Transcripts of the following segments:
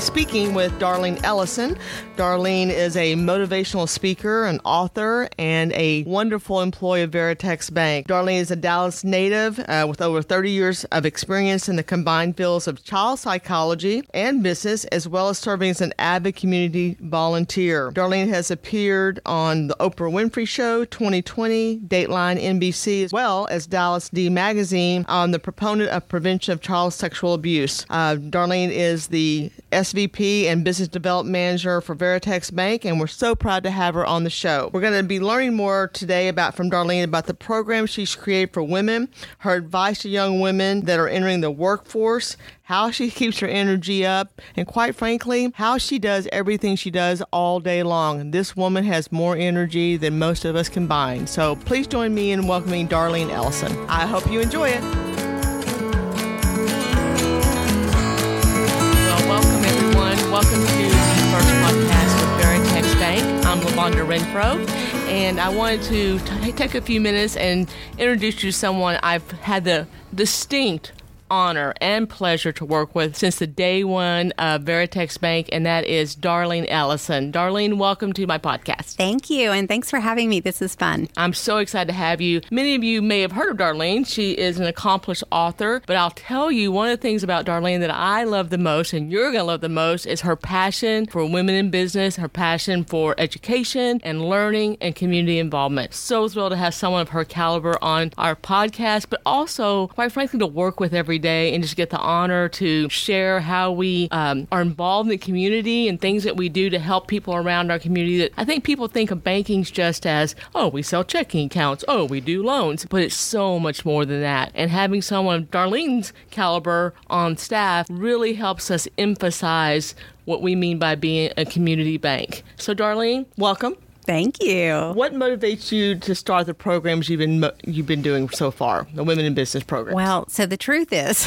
Gracias speaking with Darlene Ellison. Darlene is a motivational speaker, an author, and a wonderful employee of Veritex Bank. Darlene is a Dallas native uh, with over 30 years of experience in the combined fields of child psychology and business, as well as serving as an avid community volunteer. Darlene has appeared on the Oprah Winfrey Show 2020, Dateline NBC, as well as Dallas D Magazine on the proponent of prevention of child sexual abuse. Uh, Darlene is the SVP and Business Development Manager for Veritex Bank, and we're so proud to have her on the show. We're going to be learning more today about from Darlene about the program she's created for women, her advice to young women that are entering the workforce, how she keeps her energy up, and quite frankly, how she does everything she does all day long. This woman has more energy than most of us combined. So please join me in welcoming Darlene Ellison. I hope you enjoy it. Renfro, and I wanted to t- take a few minutes and introduce you to someone I've had the distinct honor and pleasure to work with since the day one of Veritex Bank, and that is Darlene Ellison. Darlene, welcome to my podcast. Thank you, and thanks for having me. This is fun. I'm so excited to have you. Many of you may have heard of Darlene. She is an accomplished author, but I'll tell you one of the things about Darlene that I love the most, and you're going to love the most, is her passion for women in business, her passion for education and learning and community involvement. So thrilled to have someone of her caliber on our podcast, but also, quite frankly, to work with every day and just get the honor to share how we um, are involved in the community and things that we do to help people around our community. That I think people think of bankings just as, oh, we sell checking accounts, oh, we do loans, but it's so much more than that. And having someone of Darlene's caliber on staff really helps us emphasize what we mean by being a community bank. So, Darlene, welcome. Thank you. What motivates you to start the programs you've been you've been doing so far, the Women in Business program? Well, so the truth is,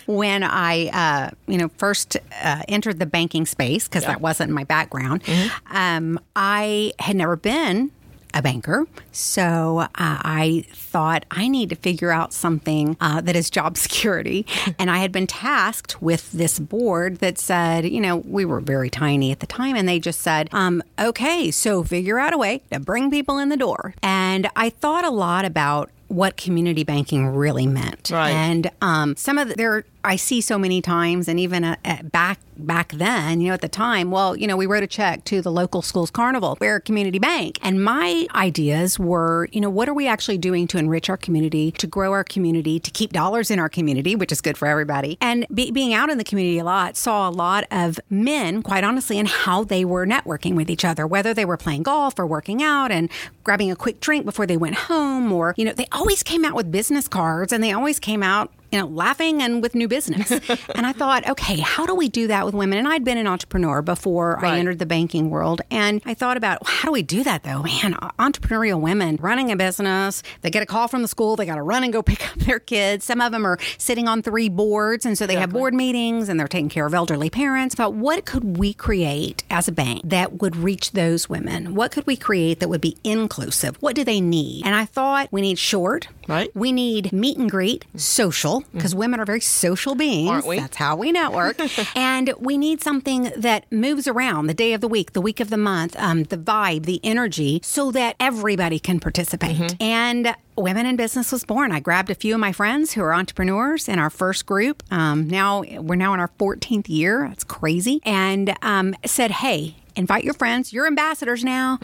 when I uh, you know first uh, entered the banking space because Yeah. that wasn't my background, um, I had never been a banker, so uh, I thought I need to figure out something uh, that is job security, and I had been tasked with this board that said, you know, we were very tiny at the time, and they just said, um, okay, so figure out a way to bring people in the door, and I thought a lot about what community banking really meant. Right. And um, some of the, there, I see so many times, and even uh, back back then, you know, at the time, well, you know, we wrote a check to the local schools carnival. We're a community bank, and my ideas were, you know, what are we actually doing to enrich our community, to grow our community, to keep dollars in our community, which is good for everybody. And be, being out in the community a lot, saw a lot of men, quite honestly, and how they were networking with each other, whether they were playing golf or working out and grabbing a quick drink before they went home, or you know, they always came out with business cards, and they always came out you know, laughing and with new business. and I thought, okay, how do we do that with women? And I'd been an entrepreneur before Right. I entered the banking world. And I thought about how do we do that though? Man, entrepreneurial women running a business, they get a call from the school, they got to run and go pick up their kids. Some of them are sitting on three boards. And so they have board meetings and they're taking care of elderly parents. Thought, what could we create as a bank that would reach those women? What could we create that would be inclusive? What do they need? And I thought we need short, Right. we need meet and greet, social, because women are very social beings. Aren't we? That's how we network. and we need something that moves around the day of the week, the week of the month, um, the vibe, the energy, so that everybody can participate. And Women in Business was born. I grabbed a few of my friends who are entrepreneurs in our first group. Um, now we're now in our 14th year. That's crazy. And um, said, hey, invite your friends. You're ambassadors now.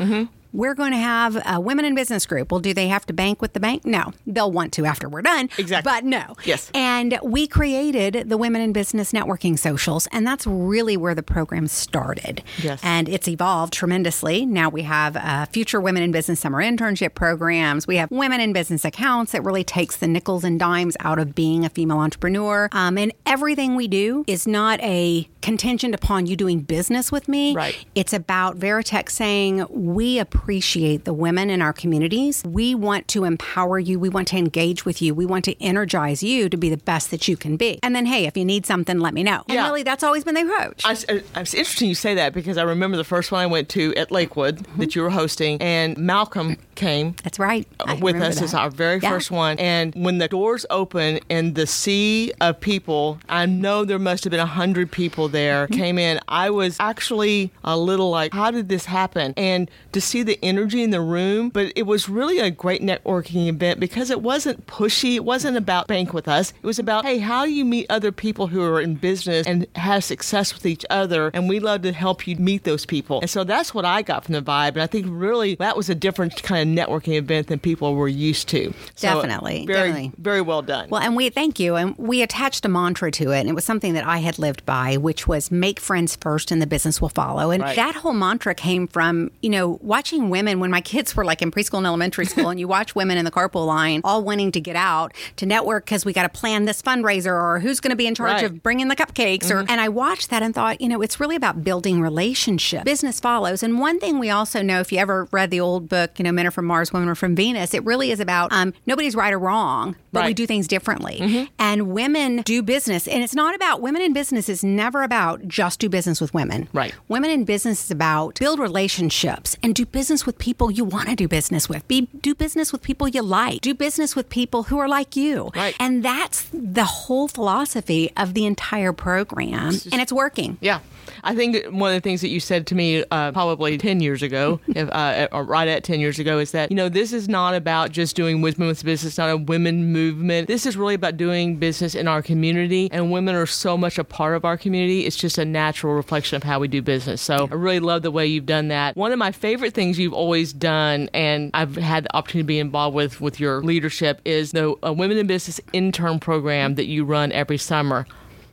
We're going to have a women in business group. Well, do they have to bank with the bank? No, they'll want to after we're done. Exactly. But no. Yes. And we created the Women in Business Networking Socials, and that's really where the program started. Yes. And it's evolved tremendously. Now we have uh, future Women in Business summer internship programs. We have Women in Business accounts that really takes the nickels and dimes out of being a female entrepreneur. Um, and everything we do is not a contingent upon you doing business with me. Right. It's about Veritex saying we appreciate appreciate the women in our communities. We want to empower you. We want to engage with you. We want to energize you to be the best that you can be. And then, hey, if you need something, let me know. And Yeah. really, that's always been the approach. I, I- it's interesting you say that because I remember the first one I went to at Lakewood Mm-hmm. that you were hosting, and Malcolm came that's right. I with us as our very Yeah. first one. And when the doors open and the sea of people, I know there must have been a hundred people there Mm-hmm. came in. I was actually a little like, how did this happen? And to see the energy in the room, but it was really a great networking event because it wasn't pushy. It wasn't about bank with us. It was about, hey, how do you meet other people who are in business and have success with each other? And we love to help you meet those people. And so that's what I got from the vibe. And I think really that was a different kind of networking event than people were used to. So Definitely, Very, definitely. very well done. Well, and we thank you. And we attached a mantra to it. And it was something that I had lived by, which was make friends first and the business will follow. And Right. that whole mantra came from, you know, watching women when my kids were like in preschool and elementary school. and you watch women in the carpool line all wanting to get out to network because we got to plan this fundraiser or who's going to be in charge Right. of bringing the cupcakes. Or, and I watched that and thought, you know, it's really about building relationships. Business follows. And one thing we also know, if you ever read the old book, you know, Men are from Mars, Women are from Venus, it really is about um, nobody's right or wrong, but we do things differently. Mm-hmm. And women do business. And it's not about women in business is never about just do business with women. Right. Women in business is about build relationships and do business with people you want to do business with. Be do business with people you like. Do business with people who are like you. Right. And that's the whole philosophy of the entire program. and it's working. Yeah. I think one of the things that you said to me uh, probably 10 years ago, if, uh, or right at 10 years ago, is that, you know, this is not about just doing women with business, not a women movement. This is really about doing business in our community, and women are so much a part of our community. It's just a natural reflection of how we do business. So I really love the way you've done that. One of my favorite things you've always done, and I've had the opportunity to be involved with with your leadership, is the uh, Women in Business intern program that you run every summer.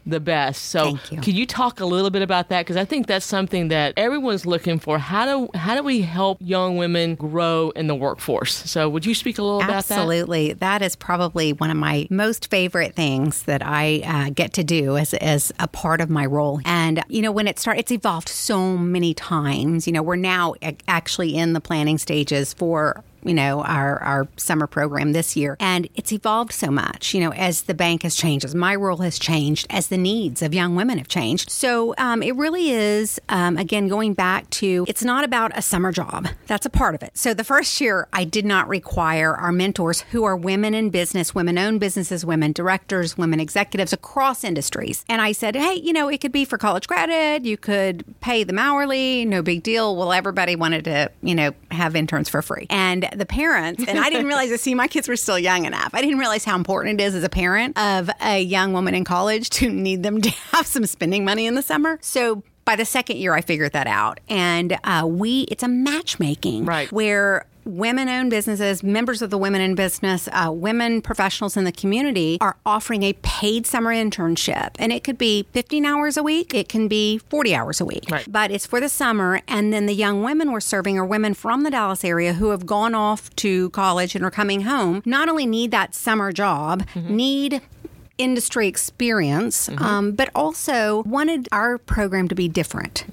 The best. So, you. can you talk a little bit about that? Because I think that's something that everyone's looking for. How do how do we help young women grow in the workforce? So, would you speak a little about that? Absolutely. That is probably one of my most favorite things that I uh, get to do as, as a part of my role. And, you know, when it started, it's evolved so many times. You know, we're now actually in the planning stages for you know our our summer program this year. And it's evolved so much you know as the bank has changed as my role has changed as the needs of young women have changed. So um, it really is um, again going back to it's not about a summer job. That's a part of it. So the first year i did not require our mentors who are women in business women owned businesses women directors women executives across industries. And i said hey you know it could be for college credit, you could pay them hourly. No big deal. Well everybody wanted to you know have interns for free. And the parents and i didn't realize that see my kids were still young enough. I didn't realize how important it is as a parent of a young woman in college to need them to have some spending money in the summer. So by the second year i figured that out. And uh, we it's a matchmaking Right. where women owned businesses, members of the women in business, uh, women professionals in the community are offering a paid summer internship. And it could be 15 hours a week, it can be 40 hours a week. Right. But it's for the summer. And then the young women we're serving are women from the Dallas area who have gone off to college and are coming home, not only need that summer job, need industry experience, um, but also wanted our program to be different.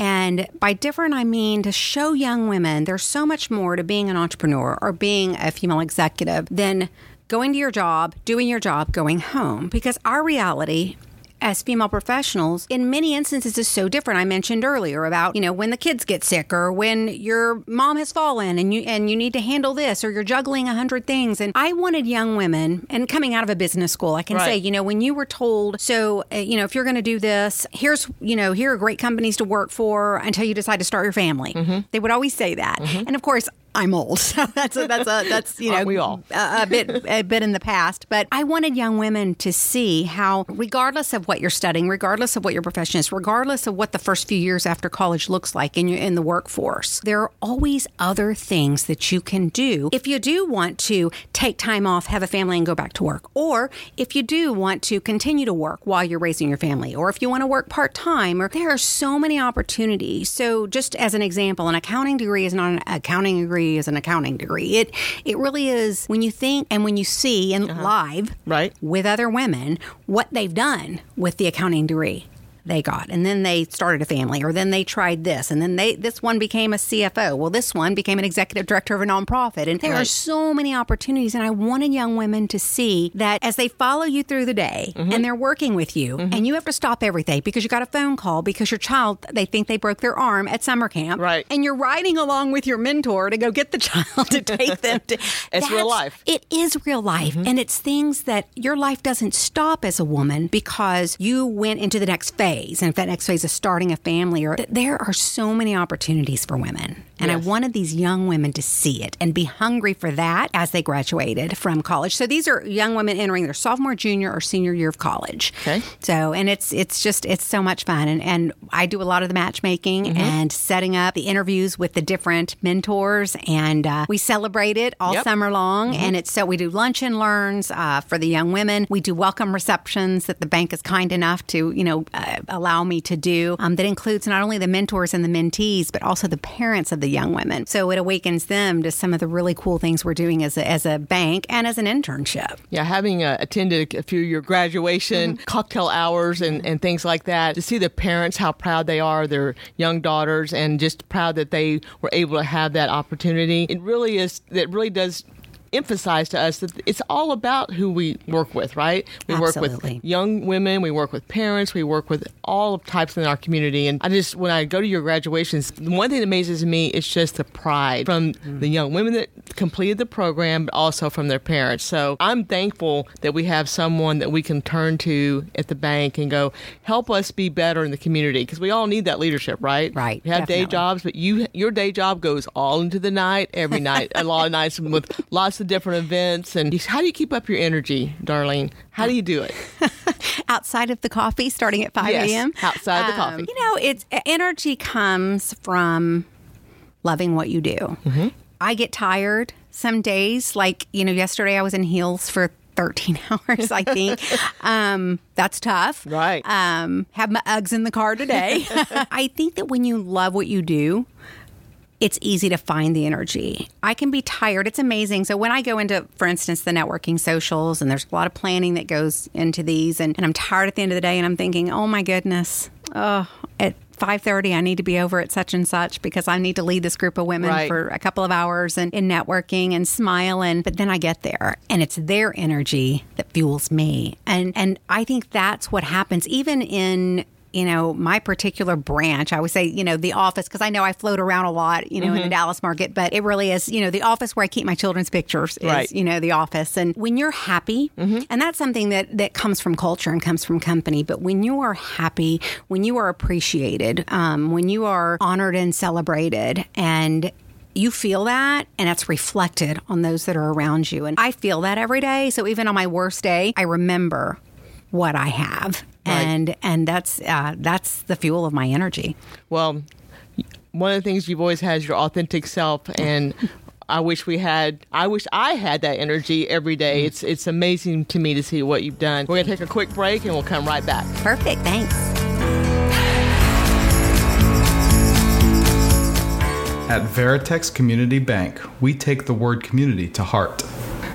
And by different, I mean to show young women there's so much more to being an entrepreneur or being a female executive than going to your job, doing your job, going home. Because our reality as female professionals in many instances is so different. I mentioned earlier about, you know, when the kids get sick or when your mom has fallen and you and you need to handle this or you're juggling a hundred things. And I wanted young women and coming out of a business school, I can say, you know, when you were told, so, uh, you know, if you're going to do this, here's, you know, here are great companies to work for until you decide to start your family. They would always say that. And of course, I'm old, so that's a, that's a, that's you know Aren't we all? a, a bit a bit in the past. But I wanted young women to see how, regardless of what you're studying, regardless of what your profession is, regardless of what the first few years after college looks like in your in the workforce, there are always other things that you can do if you do want to take time off, have a family, and go back to work, or if you do want to continue to work while you're raising your family, or if you want to work part time, or there are so many opportunities. So, just as an example, an accounting degree is not an accounting degree is an accounting degree. It it really is when you think and when you see and uh-huh. live Right. with other women what they've done with the accounting degree. They got and then they started a family or then they tried this and then they this one became a CFO. Well, this one became an executive director of a nonprofit. And there right. are so many opportunities and I wanted young women to see that as they follow you through the day mm-hmm. and they're working with you mm-hmm. and you have to stop everything because you got a phone call because your child they think they broke their arm at summer camp. Right. And you're riding along with your mentor to go get the child to take them to It's real life. It is real life. Mm-hmm. And it's things that your life doesn't stop as a woman because you went into the next phase. And if that next phase is starting a family or there are so many opportunities for women. And yes. I wanted these young women to see it and be hungry for that as they graduated from college. So these are young women entering their sophomore, junior, or senior year of college. Okay. So and it's it's just it's so much fun. And and I do a lot of the matchmaking mm-hmm. and setting up the interviews with the different mentors, and uh, we celebrate it all yep. summer long. Mm-hmm. And it's so we do lunch and learns uh, for the young women. We do welcome receptions that the bank is kind enough to you know uh, allow me to do. Um, that includes not only the mentors and the mentees, but also the parents of the young women. So it awakens them to some of the really cool things we're doing as a, as a bank and as an internship. Yeah, having uh, attended a few of your graduation mm-hmm. cocktail hours and, and things like that, to see the parents how proud they are, their young daughters, and just proud that they were able to have that opportunity. It really is, it really does emphasize to us that it's all about who we work with, right? We Absolutely. work with young women, we work with parents, we work with all types in our community. And I just, when I go to your graduations, one thing that amazes me is just the pride from mm. the young women that completed the program, but also from their parents. So I'm thankful that we have someone that we can turn to at the bank and go, help us be better in the community because we all need that leadership, right? Right. We have definitely. day jobs, but you, your day job goes all into the night, every night, a lot of nights with lots of of different events. And how do you keep up your energy, Darlene? How do you do it? outside of the coffee, starting at 5 yes, a.m. Outside um, the coffee. You know, it's energy comes from loving what you do. Mm-hmm. I get tired some days. Like, you know, yesterday I was in heels for 13 hours, I think. um, that's tough. Right. Um, have my Uggs in the car today. I think that when you love what you do, it's easy to find the energy. I can be tired. It's amazing. So when I go into, for instance, the networking socials, and there's a lot of planning that goes into these, and, and I'm tired at the end of the day, and I'm thinking, oh my goodness, oh, at 5.30 i need to be over at such and such because i need to lead this group of women right. for a couple of hours and in networking and smiling but then i get there and it's their energy that fuels me and and i think that's what happens even in you know, my particular branch, I would say, you know, the office, because I know I float around a lot, you know, mm-hmm. in the mm-hmm. Dallas market, but it really is, you know, the office where I keep my children's pictures is, right. you know, the office. And when you're happy, mm-hmm. and that's something that, that comes from culture and comes from company, but when you are happy, when you are appreciated, um, when you are honored and celebrated, and you feel that and that's reflected on those that are around you. And I feel that every day. So even on my worst day, I remember what I have and right. and that's uh, that's the fuel of my energy. Well, one of the things you've always had is your authentic self, and I wish we had. I wish I had that energy every day. Mm. It's it's amazing to me to see what you've done. We're gonna take a quick break, and we'll come right back. Perfect. Thanks. At Veritex Community Bank, we take the word community to heart.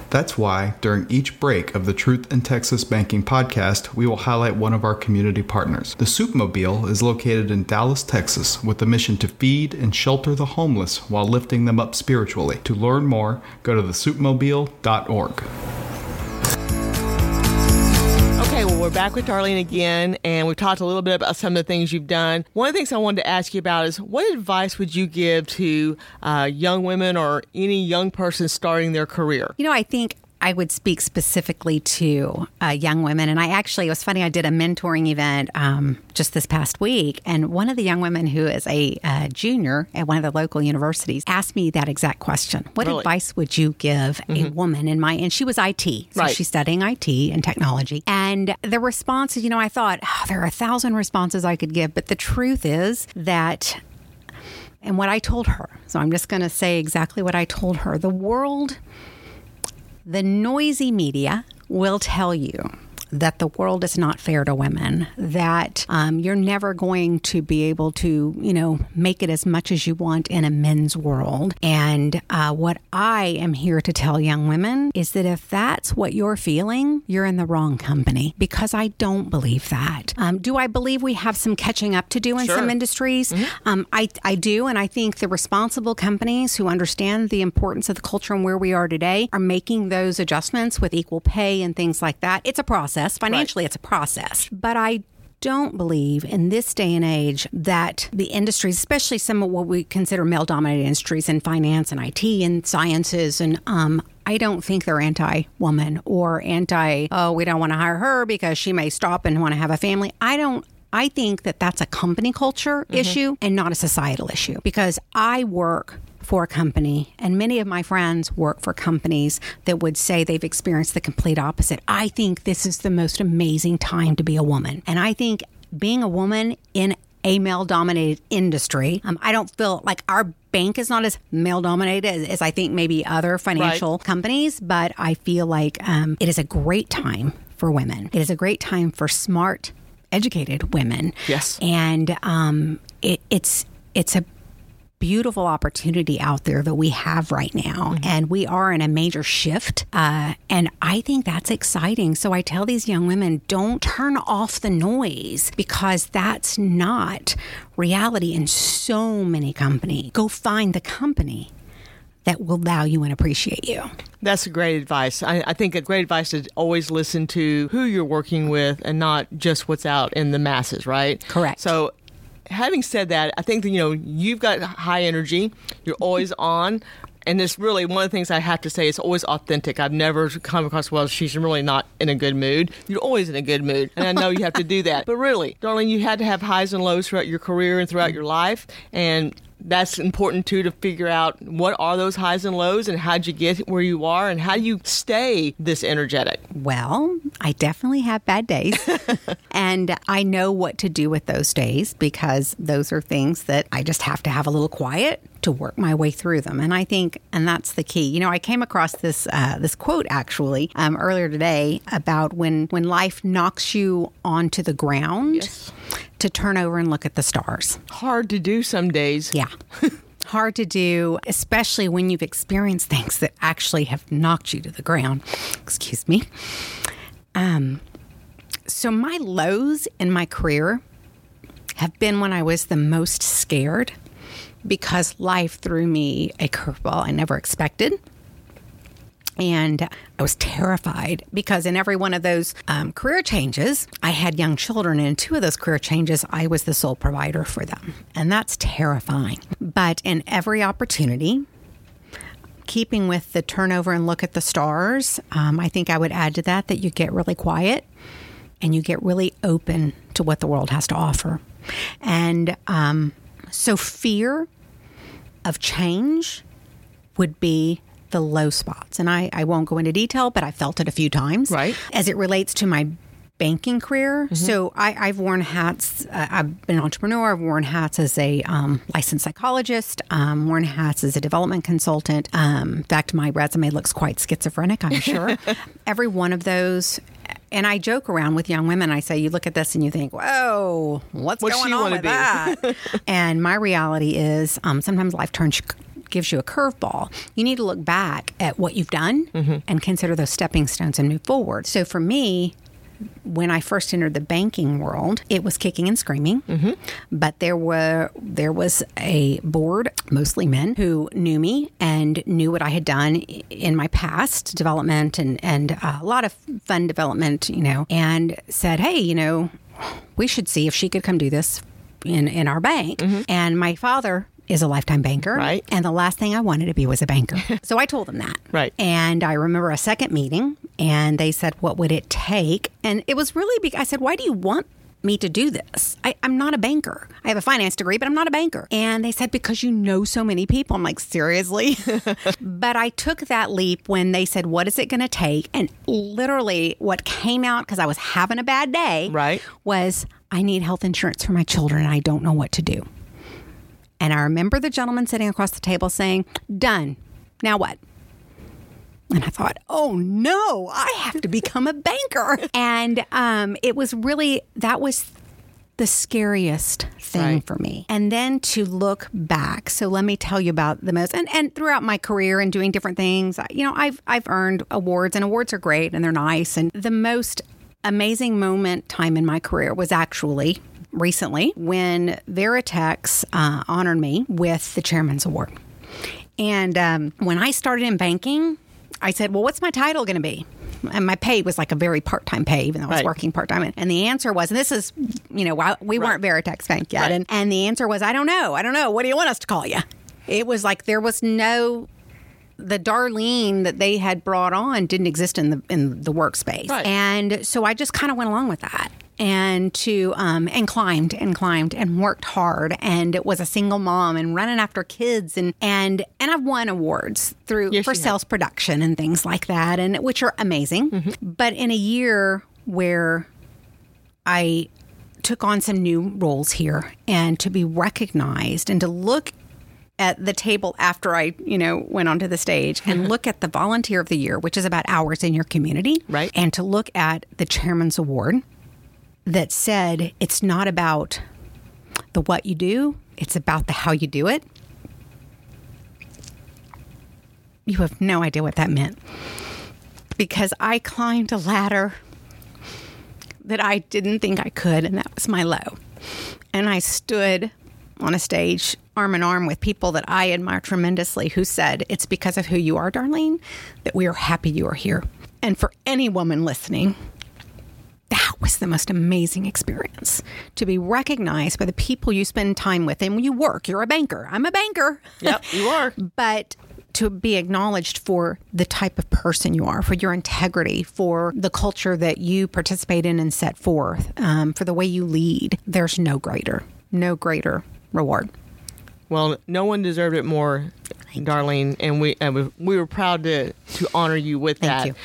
That's why, during each break of the Truth in Texas Banking podcast, we will highlight one of our community partners. The Soupmobile is located in Dallas, Texas, with the mission to feed and shelter the homeless while lifting them up spiritually. To learn more, go to thesoupmobile.org. we're back with Darlene again, and we've talked a little bit about some of the things you've done. One of the things I wanted to ask you about is what advice would you give to uh, young women or any young person starting their career? You know, I think I would speak specifically to uh, young women. And I actually, it was funny, I did a mentoring event um, just this past week. And one of the young women who is a uh, junior at one of the local universities asked me that exact question What really? advice would you give mm-hmm. a woman in my, and she was IT. So right. she's studying IT and technology. And the response, you know, I thought, oh, there are a thousand responses I could give. But the truth is that and what I told her. So I'm just going to say exactly what I told her. The world the noisy media will tell you that the world is not fair to women, that um, you're never going to be able to, you know, make it as much as you want in a men's world. And uh, what I am here to tell young women is that if that's what you're feeling, you're in the wrong company because I don't believe that. Um, do I believe we have some catching up to do in Sure. some industries? Um, I, I do. And I think the responsible companies who understand the importance of the culture and where we are today are making those adjustments with equal pay and things like that. It's a process. Financially, it's a process. But I don't believe in this day and age that the industries, especially some of what we consider male dominated industries in finance and IT and sciences and um I don't think they're anti woman or anti, oh, we don't want to hire her because she may stop and want to have a family. I don't. I think that that's a company culture issue and not a societal issue because I work for a company, and many of my friends work for companies that would say they've experienced the complete opposite. I think this is the most amazing time to be a woman. And I think being a woman in a male dominated industry, um, I don't feel like our bank is not as male dominated as, as I think maybe other financial companies, but I feel like um, it is a great time for women. It is a great time for smart, educated women. Yes. And um, it, it's, it's a beautiful opportunity out there that we have right now. And we are in a major shift. Uh, and I think that's exciting. So I tell these young women don't turn off the noise because that's not reality in so many companies. Go find the company that will value and appreciate you. That's a great advice. I, I think a great advice is always listen to who you're working with and not just what's out in the masses, right? Correct. So, having said that, I think that, you know, you've got high energy, you're always on. And it's really one of the things I have to say. It's always authentic. I've never come across well. She's really not in a good mood. You're always in a good mood, and I know you have to do that. But really, Darlene, you had to have highs and lows throughout your career and throughout your life, and that's important too to figure out what are those highs and lows and how'd you get where you are and how do you stay this energetic. Well, I definitely have bad days. and I know what to do with those days because those are things that I just have to have a little quiet to work my way through them. And I think, and that's the key. You know, I came across this uh, this quote actually um, earlier today about when when life knocks you onto the ground Yes. to turn over and look at the stars. Hard to do some days. Yeah. Hard to do, especially when you've experienced things that actually have knocked you to the ground. Excuse me. Um, so, my lows in my career have been when I was the most scared because life threw me a curveball I never expected. And I was terrified because in every one of those um, career changes, I had young children. And in two of those career changes, I was the sole provider for them. And that's terrifying. But in every opportunity, keeping with the turnover and look at the stars, um, I think I would add to that that you get really quiet and you get really open to what the world has to offer. And um, so fear of change would be the low spots. And I, I won't go into detail, but I felt it a few times. Right. As it relates to my banking career. So I, I've worn hats. Uh, I've been an entrepreneur. I've worn hats as a um, licensed psychologist. Um, worn hats as a development consultant. Um, in fact, my resume looks quite schizophrenic. I'm sure. Every one of those. And I joke around with young women. I say, you look at this and you think, "Whoa, what's What's going on with be?" that?" and my reality is, um, sometimes life turns gives you a curveball. You need to look back at what you've done and consider those stepping stones and move forward. So for me, when I first entered the banking world, it was kicking and screaming. Mm-hmm. But there were there was a board, mostly men, who knew me and knew what I had done in my past development and and a lot of fun development, you know, and said, "Hey, you know, we should see if she could come do this in in our bank." Mm-hmm. And my father is a lifetime banker, Right. And the last thing I wanted to be was a banker, so I told them that, Right. and I remember a second meeting, and they said, What would it take? And it was really big. I said, Why do you want me to do this? I, I'm not a banker. I have a finance degree, but I'm not a banker. And they said, Because you know so many people. I'm like, Seriously? but I took that leap when they said, What is it going to take? And literally, what came out, because I was having a bad day, Right. was I need health insurance for my children, and I don't know what to do. And I remember the gentleman sitting across the table saying, Done. Now what? And I thought, oh no, I have to become a banker. and um, it was really, that was the scariest thing Right. for me. And then to look back. So let me tell you about the most and, and throughout my career and doing different things, you know, I've I've earned awards and awards are great and they're nice. And the most amazing moment time in my career was actually recently when Veritex uh, honored me with the Chairman's Award. And um, when I started in banking, I said, Well, what's my title going to be? And my pay was like a very part time pay, even though I was working part time. And the answer was, and this is, you know, we weren't Veritex Bank yet. Right. And, and the answer was, I don't know. I don't know. What do you want us to call you? It was like there was no. The Darlene that they had brought on didn't exist in the in the workspace, Right. and so I just kind of went along with that and to um, and climbed and climbed and worked hard and it was a single mom and running after kids and and and I've won awards through Yes, for sales production and things like that and which are amazing. Mm-hmm. But in a year where I took on some new roles here and to be recognized and to look at the table after I, you know, went onto the stage and look at the volunteer of the year, which is about hours in your community. Right. And to look at the chairman's award that said it's not about the what you do, it's about the how you do it. You have no idea what that meant. Because I climbed a ladder that I didn't think I could, and that was my low. And I stood on a stage arm in arm with people that I admire tremendously who said, It's because of who you are, Darlene, that we are happy you are here. And for any woman listening, was the most amazing experience to be recognized by the people you spend time with. And when you work, you're a banker. I'm a banker. Yep, you are. but to be acknowledged for the type of person you are, for your integrity, for the culture that you participate in and set forth, um, for the way you lead, there's no greater, no greater reward. Well, no one deserved it more, Darlene, and we and we, we were proud to to honor you with Thank that. you.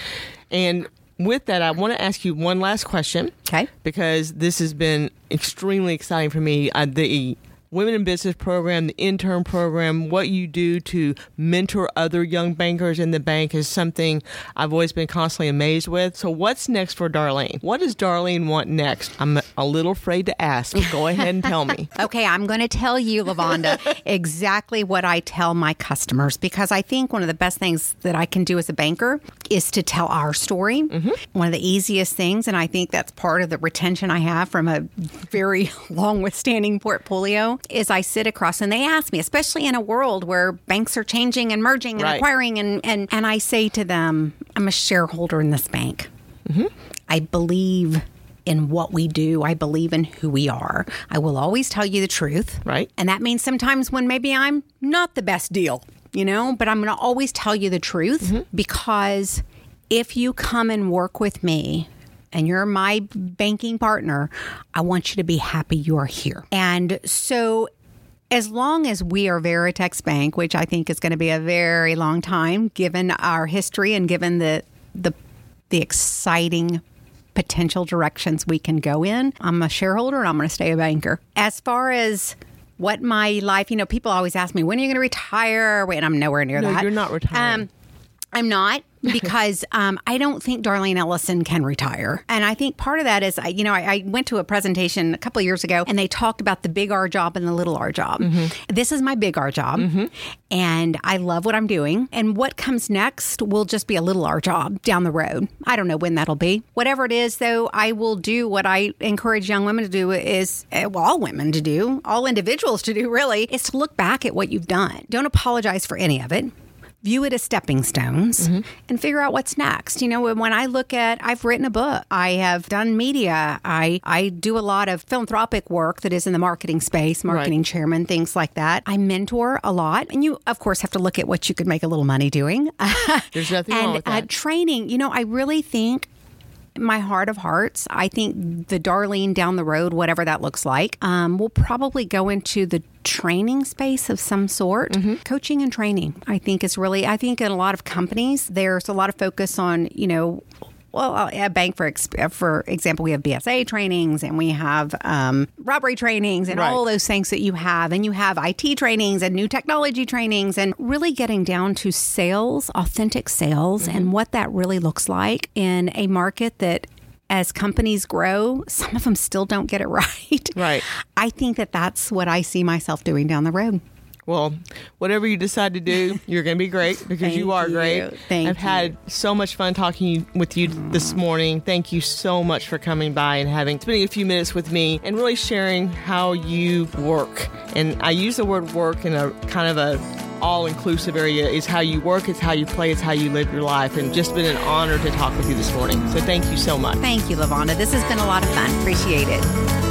And with that, I want to ask you one last question. Okay. Because this has been extremely exciting for me. Uh, the Women in Business program, the intern program, what you do to mentor other young bankers in the bank is something I've always been constantly amazed with. So, what's next for Darlene? What does Darlene want next? I'm a little afraid to ask. Go ahead and tell me. Okay, I'm going to tell you, Lavonda, exactly what I tell my customers because I think one of the best things that I can do as a banker is to tell our story. Mm-hmm. One of the easiest things, and I think that's part of the retention I have from a very long withstanding portfolio, is I sit across and they ask me, especially in a world where banks are changing and merging and Right. acquiring, and, and, and I say to them, I'm a shareholder in this bank. Mm-hmm. I believe in what we do. I believe in who we are. I will always tell you the truth. Right. And that means sometimes when maybe I'm not the best deal, you know, but I'm going to always tell you the truth mm-hmm. because if you come and work with me, and you're my banking partner, I want you to be happy you're here. And so as long as we are Veritex Bank, which I think is going to be a very long time, given our history and given the the the exciting potential directions we can go in, I'm a shareholder and I'm going to stay a banker. As far as what my life, you know, people always ask me, when are you going to retire? Wait, I'm nowhere near No, that. you're not retiring. Um, I'm not because um, I don't think Darlene Ellison can retire. And I think part of that is, I, you know, I, I went to a presentation a couple of years ago and they talked about the big R job and the little R job. This is my big R job. And I love what I'm doing. And what comes next will just be a little R job down the road. I don't know when that'll be. Whatever it is, though, I will do what I encourage young women to do is, uh, well, all women to do, all individuals to do really, is to look back at what you've done. Don't apologize for any of it view it as stepping stones and figure out what's next. You know, when I look at, I've written a book, I have done media, I, I do a lot of philanthropic work that is in the marketing space, marketing chairman, things like that. I mentor a lot. And you, of course, have to look at what you could make a little money doing. There's nothing and wrong with uh, that. training, you know, I really think my heart of hearts, I think the Darlene down the road, whatever that looks like, um, will probably go into the training space of some sort. Mm-hmm. Coaching and training, I think, is really, I think in a lot of companies, there's a lot of focus on, you know, well, uh, a bank for uh, for example, we have BSA trainings and we have um, robbery trainings and Right. all those things that you have, and you have IT trainings and new technology trainings, and really getting down to sales, authentic sales, and mm-hmm. what that really looks like in a market that. As companies grow, some of them still don't get it right. Right. I think that that's what I see myself doing down the road. Well, whatever you decide to do, you're going to be great because you are you. great. Thank I've had so much fun talking with you this morning. Thank you so much for coming by and having spending a few minutes with me and really sharing how you work. And I use the word work in a kind of a all inclusive area. Is how you work, it's how you play, it's how you live your life. And just been an honor to talk with you this morning. So thank you so much. Thank you, Lavonda. This has been a lot of fun. Appreciate it.